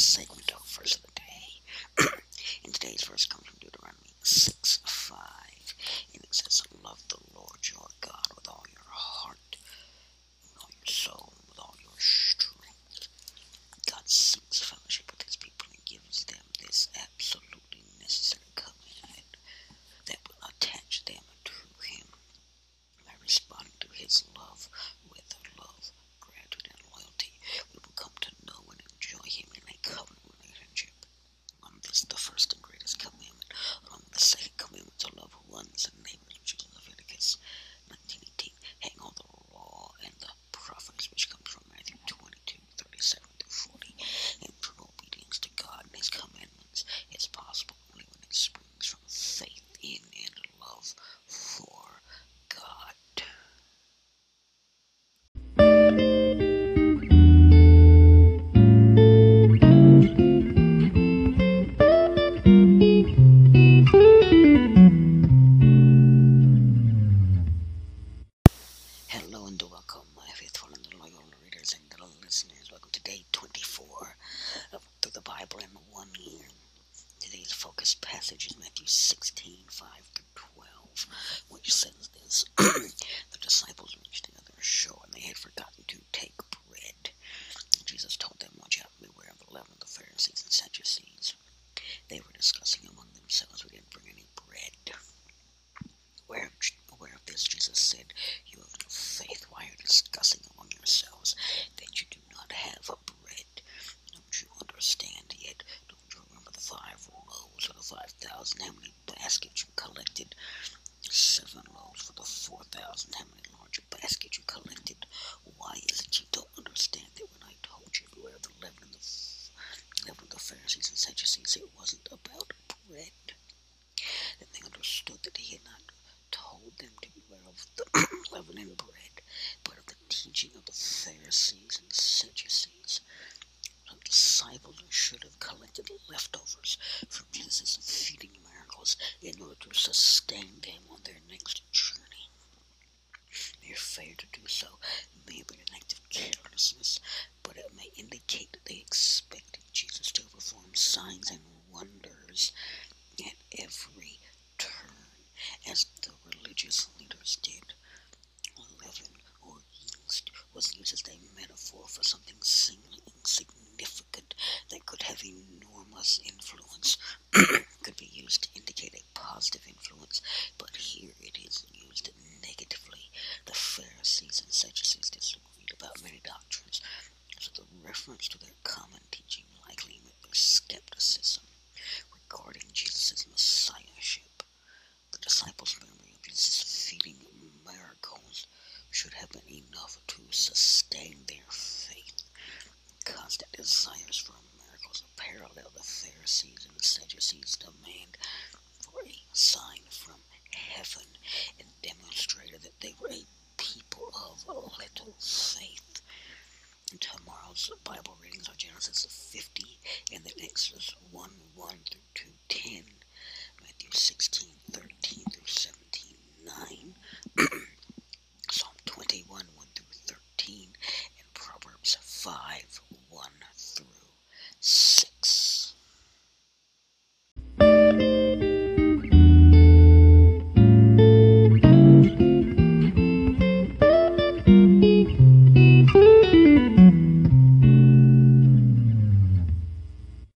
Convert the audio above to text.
segment of Verse of the Day. and today's verse comes from Deuteronomy 6 5. And it says, Love the Lord your God with all your heart, with all your soul, with all your strength. God seeks Matthew 16 5 through 12, which says this The disciples reached the other shore, and they had forgotten to take bread. Jesus told them, Watch out, beware of the leaven of the Pharisees and Sadducees. They were discussing among themselves, We didn't bring any bread. Aware of, aware of this, Jesus said, You have no faith. Why are you discussing among yourselves that you do not have a bread? Don't you understand yet? Don't you remember the five loaves or the How many baskets you collected? Seven loaves for the four thousand. How many larger baskets you collected? Why is it you don't understand that when I told you beware the leaven of the, leaven of the Pharisees and Sadducees, it wasn't about bread? That they understood that he had not told them to beware of the leaven and bread, but of the teaching of the Pharisees and Sadducees. Disciples should have collected leftovers from Jesus' feeding miracles in order to sustain them on their next journey. Their failure to do so may be an act of carelessness, but it may indicate that they expected Jesus to perform signs and wonders at every turn, as the religious leaders did. Leaven or yeast was used as a metaphor for something seemingly insignificant that could have enormous influence, could be used to indicate a positive influence, but here it is used negatively. The Pharisees and Sadducees disagreed about many doctrines, so the reference to their common teaching likely meant their skepticism regarding Jesus' messiahship. The disciples' memory of Jesus' feeding miracles should have been enough to sustain their faith. Constant desires for parallel the Pharisees and the Sadducees' demand for a sign from heaven and demonstrated that they were a people of little faith. And tomorrow's Bible readings are Genesis 50 and then Exodus 1 1 through 2 10, Matthew 16 13 through 17